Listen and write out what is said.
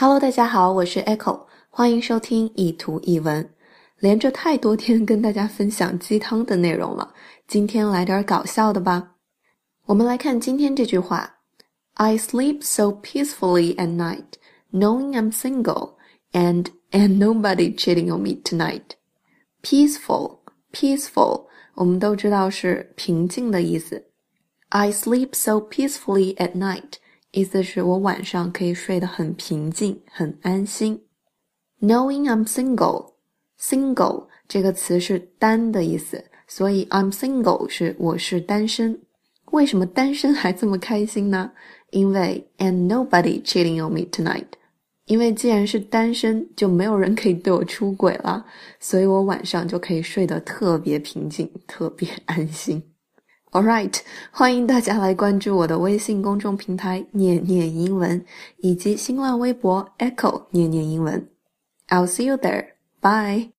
Hello，大家好，我是 Echo，欢迎收听一图一文。连着太多天跟大家分享鸡汤的内容了，今天来点搞笑的吧。我们来看今天这句话：I sleep so peacefully at night, knowing I'm single and and nobody cheating on me tonight. Peaceful, peaceful，我们都知道是平静的意思。I sleep so peacefully at night，意思是我晚上可以睡得很平静、很安心。Knowing I'm single，single 这个词是单的意思，所以 I'm single 是我是单身。为什么单身还这么开心呢？因为 and nobody cheating on me tonight。因为既然是单身，就没有人可以对我出轨了，所以我晚上就可以睡得特别平静、特别安心。All right，欢迎大家来关注我的微信公众平台“念念英文”以及新浪微博 “Echo 念念英文”。I'll see you there. Bye.